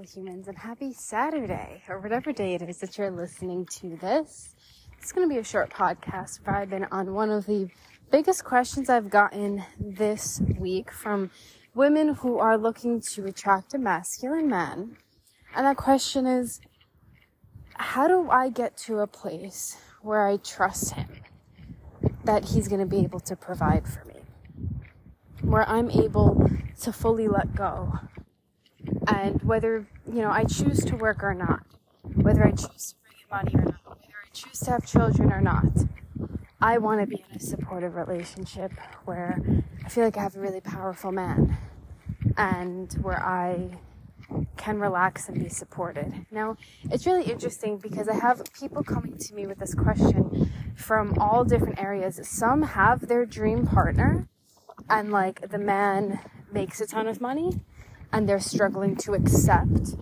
Beautiful humans, and happy Saturday, or whatever day it is that you're listening to this. It's going to be a short podcast vibing on one of the biggest questions I've gotten this week from women who are looking to attract a masculine man. And that question is, how do I get to a place where I trust him that he's going to be able to provide for me? Where I'm able to fully let go and whether you know I choose to work or not, whether I choose to bring in money or not, whether I choose to have children or not, I want to be in a supportive relationship where I feel like I have a really powerful man and where I can relax and be supported. Now, it's really interesting because I have people coming to me with this question from all different areas. Some have their dream partner and like the man makes a ton of money and they're struggling to accept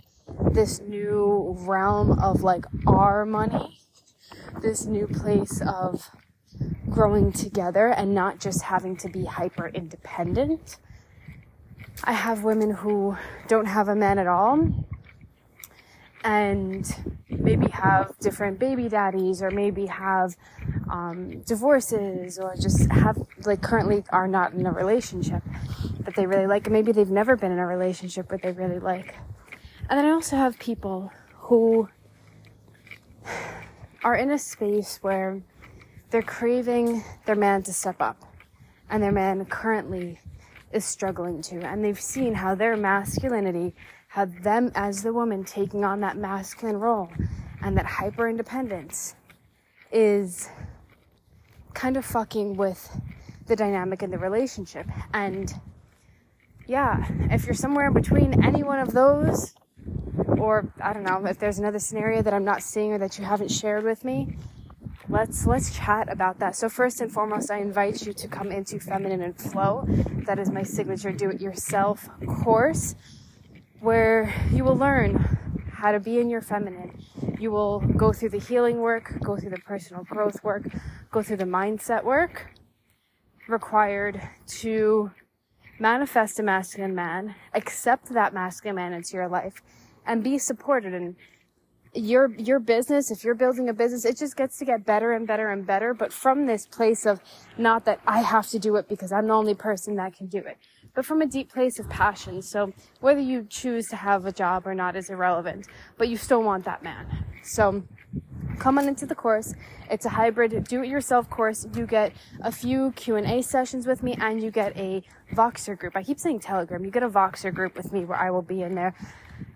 this new realm of like our money, this new place of growing together and not just having to be hyper independent. I have women who don't have a man at all and maybe have different baby daddies or maybe have um, divorces or just have like currently are not in a relationship that they really like. Maybe they've never been in a relationship but they really like. And then I also have people who are in a space where they're craving their man to step up and their man currently is struggling to and they've seen how their masculinity how them as the woman taking on that masculine role and that hyper independence is kind of fucking with the dynamic in the relationship. And yeah, if you're somewhere in between any one of those, or I don't know, if there's another scenario that I'm not seeing or that you haven't shared with me, let's let's chat about that. So first and foremost, I invite you to come into Feminine and Flow. That is my signature do it yourself course where you will learn how to be in your feminine. You will go through the healing work, go through the personal growth work, go through the mindset work required to manifest a masculine man, accept that masculine man into your life, and be supported. And your your business, if you're building a business, it just gets to get better and better and better. But from this place of not that I have to do it because I'm the only person that can do it but from a deep place of passion. So whether you choose to have a job or not is irrelevant, but you still want that man. So come on into the course. It's a hybrid do-it-yourself course. You get a few Q&A sessions with me and you get a Voxer group. I keep saying Telegram. You get a Voxer group with me where I will be in there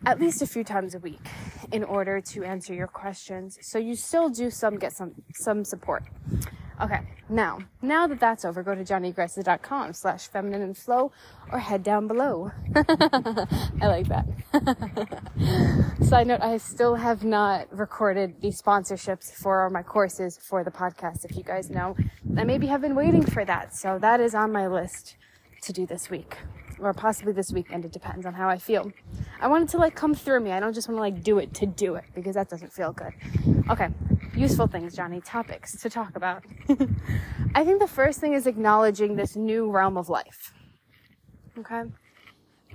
at least a few times a week in order to answer your questions. So you still do some get some some support. Okay, now, now that that's over, go to jonnieagresta.com slash feminine and flow or head down below. I like that. Side note, I still have not recorded the sponsorships for my courses for the podcast. If you guys know, I maybe have been waiting for that. So that is on my list to do this week or possibly this weekend. It depends on how I feel. I want it to like come through me. I don't just want to like do it to do it because that doesn't feel good. Okay useful things, Jonnie, topics to talk about. I think the first thing is acknowledging this new realm of life. Okay?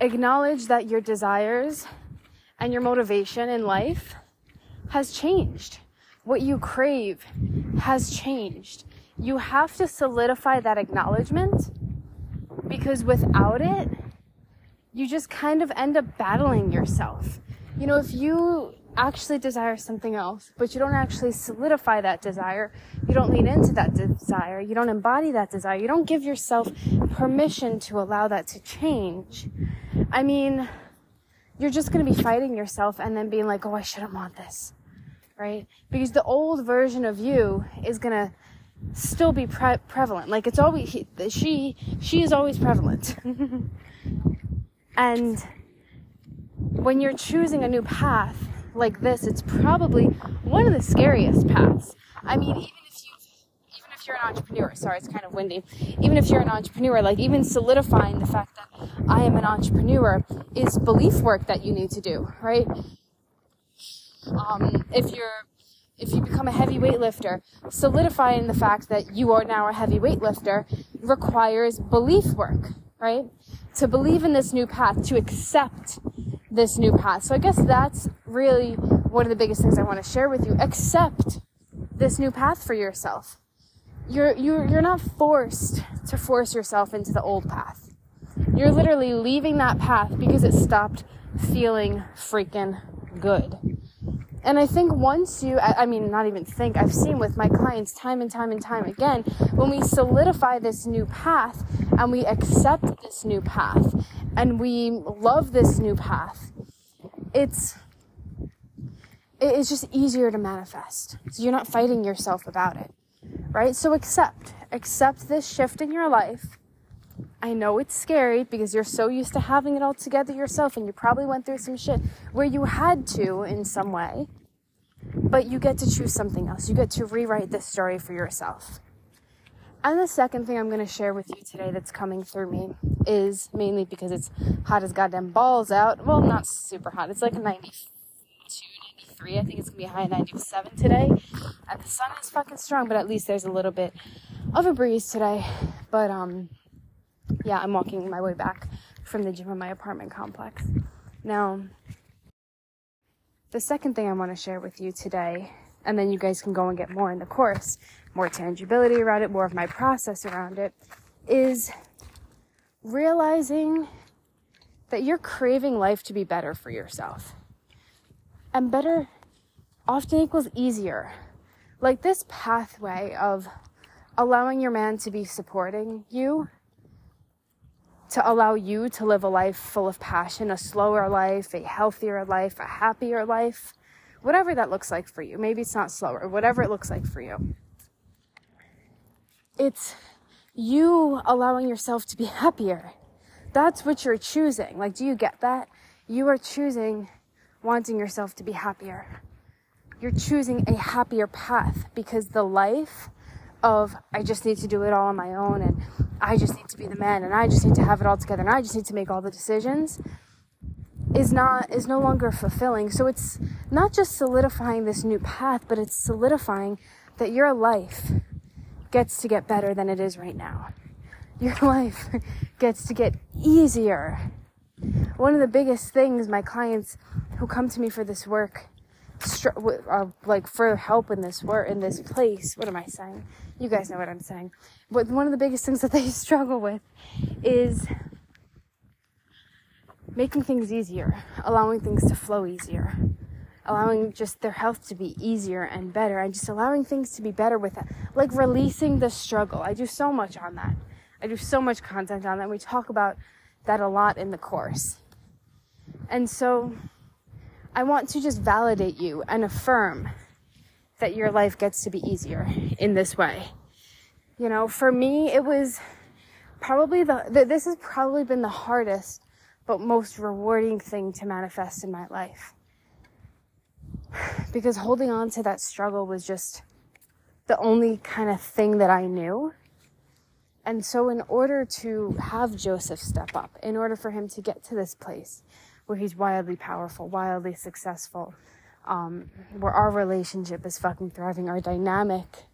Acknowledge that your desires and your motivation in life has changed. What you crave has changed. You have to solidify that acknowledgement because without it, you just kind of end up battling yourself. You know, if you actually desire something else, but you don't actually solidify that desire. You don't lean into that desire. You don't embody that desire. You don't give yourself permission to allow that to change. I mean, you're just going to be fighting yourself and then being like, oh, I shouldn't want this. Right? Because the old version of you is going to still be pre- prevalent. Like it's always he, she she is always prevalent. and when you're choosing a new path like this, it's probably one of the scariest paths. I mean, even if you even if you're an entrepreneur, sorry, it's kind of windy. Even if you're an entrepreneur, like even solidifying the fact that I am an entrepreneur is belief work that you need to do, right? Um, if you're if you become a heavy weightlifter, solidifying the fact that you are now a heavy weightlifter requires belief work, right? To believe in this new path, to accept this new path. So I guess that's really one of the biggest things I want to share with you. Accept this new path for yourself. You're, you're, you're not forced to force yourself into the old path. You're literally leaving that path because it stopped feeling freaking good. And I think once you, I, mean, not even think, I've seen with my clients time and time and time again, when we solidify this new path and we accept this new path and we love this new path, it's, it's just easier to manifest. So you're not fighting yourself about it, right? So accept, accept this shift in your life. I know it's scary because you're so used to having it all together yourself and you probably went through some shit where you had to in some way. But you get to choose something else. You get to rewrite this story for yourself. And the second thing I'm going to share with you today that's coming through me is mainly because it's hot as goddamn balls out. Well, not super hot. It's like a 92, 93. I think it's to be high 97 today. And the sun is fucking strong, but at least there's a little bit of a breeze today. But, um, yeah, I'm walking my way back from the gym in my apartment complex. Now, the second thing I want to share with you today, and then you guys can go and get more in the course, more tangibility around it, more of my process around it, is realizing that you're craving life to be better for yourself. And better often equals easier. Like this pathway of allowing your man to be supporting you to allow you to live a life full of passion, a slower life, a healthier life, a happier life, whatever that looks like for you. Maybe it's not slower, whatever it looks like for you. It's you allowing yourself to be happier. That's what you're choosing. Like, do you get that? You are choosing wanting yourself to be happier. You're choosing a happier path because the life of I just need to do it all on my own and I just need to be the man and I just need to have it all together and I just need to make all the decisions is not is no longer fulfilling. So it's not just solidifying this new path, but it's solidifying that your life gets to get better than it is right now. Your life gets to get easier. One of the biggest things my clients who come to me for this work str- uh, like for help in this work in this place. What am I saying? You guys know what I'm saying. But one of the biggest things that they struggle with is making things easier, allowing things to flow easier, allowing just their health to be easier and better, and just allowing things to be better with it. Like releasing the struggle. I do so much on that. I do so much content on that. We talk about that a lot in the course. And so I want to just validate you and affirm that your life gets to be easier in this way. You know, for me, it was probably the, the, this has probably been the hardest but most rewarding thing to manifest in my life. Because holding on to that struggle was just the only kind of thing that I knew. And so, in order to have Joseph step up, in order for him to get to this place, where he's wildly powerful, wildly successful, um, where our relationship is fucking thriving, our dynamic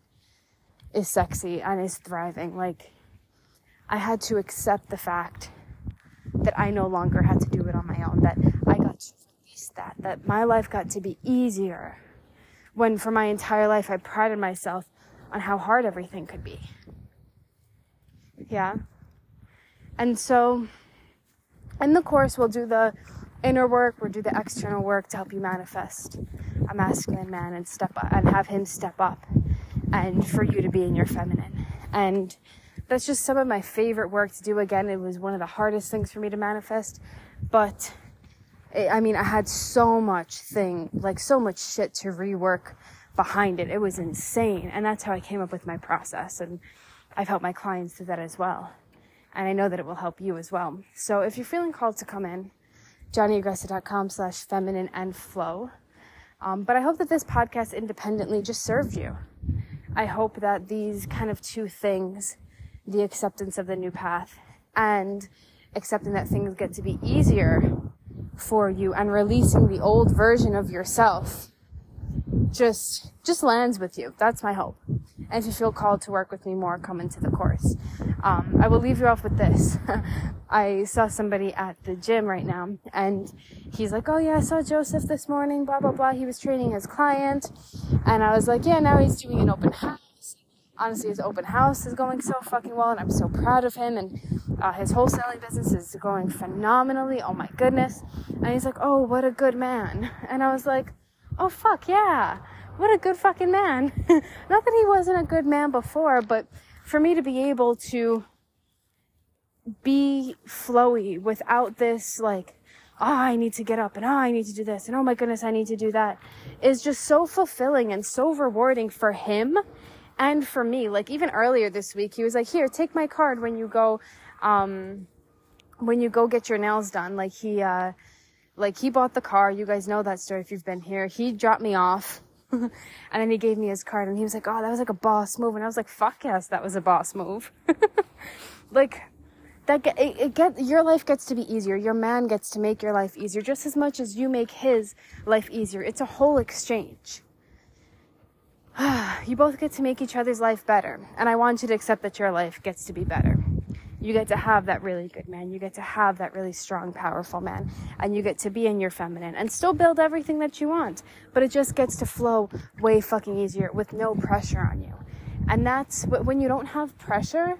is sexy and is thriving. Like, I had to accept the fact that I no longer had to do it on my own, that I got release that, that my life got to be easier. When for my entire life I prided myself on how hard everything could be. Yeah. And so, in the course, we'll do the inner work, we'll do the external work to help you manifest a masculine man and step up and have him step up and for you to be in your feminine. And that's just some of my favorite work to do. Again, it was one of the hardest things for me to manifest, but I mean, I had so much thing, like so much shit to rework behind it. It was insane. And that's how I came up with my process. And I've helped my clients do that as well. And I know that it will help you as well. So if you're feeling called to come in, jonnieagresta.com slash feminine and flow. Um, but I hope that this podcast independently just served you. I hope that these kind of two things, the acceptance of the new path and accepting that things get to be easier for you and releasing the old version of yourself just just lands with you. That's my hope. And if you feel called to work with me more, come into the course. Um, I will leave you off with this. I saw somebody at the gym right now, and he's like, "Oh yeah, I saw Joseph this morning. Blah blah blah. He was training his client," and I was like, "Yeah, now he's doing an open house." Honestly, his open house is going so fucking well, and I'm so proud of him. And uh, his wholesaling business is going phenomenally. Oh my goodness! And he's like, "Oh, what a good man." And I was like oh fuck yeah what a good fucking man not that he wasn't a good man before but for me to be able to be flowy without this like oh i need to get up and oh i need to do this and oh my goodness i need to do that is just so fulfilling and so rewarding for him and for me like even earlier this week he was like here take my card when you go um when you go get your nails done like he uh like he bought the car. You guys know that story if you've been here. He dropped me off. and then he gave me his card and he was like, "Oh, that was like a boss move." And I was like, "Fuck yes, that was a boss move." like that get, it, it get your life gets to be easier. Your man gets to make your life easier just as much as you make his life easier. It's a whole exchange. you both get to make each other's life better, and I want you to accept that your life gets to be better you get to have that really good man. You get to have that really strong, powerful man. And you get to be in your feminine and still build everything that you want. But it just gets to flow way fucking easier with no pressure on you. And that's when you don't have pressure,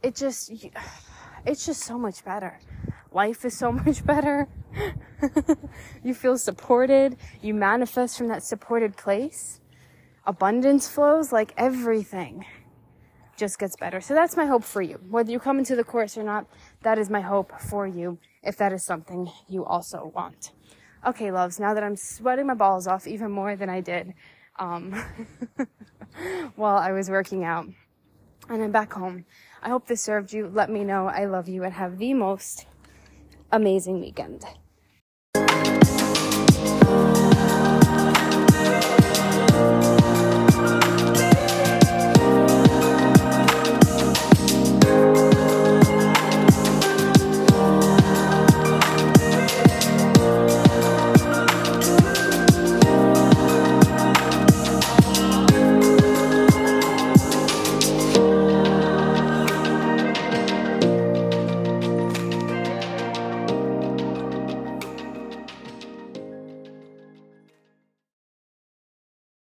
it just, it's just so much better. Life is so much better. you feel supported. You manifest from that supported place. Abundance flows like everything just gets better. So that's my hope for you. Whether you come into the course or not, that is my hope for you if that is something you also want. Okay, loves, now that I'm sweating my balls off even more than I did um, while I was working out and I'm back home, I hope this served you. Let me know I love you and have the most amazing weekend.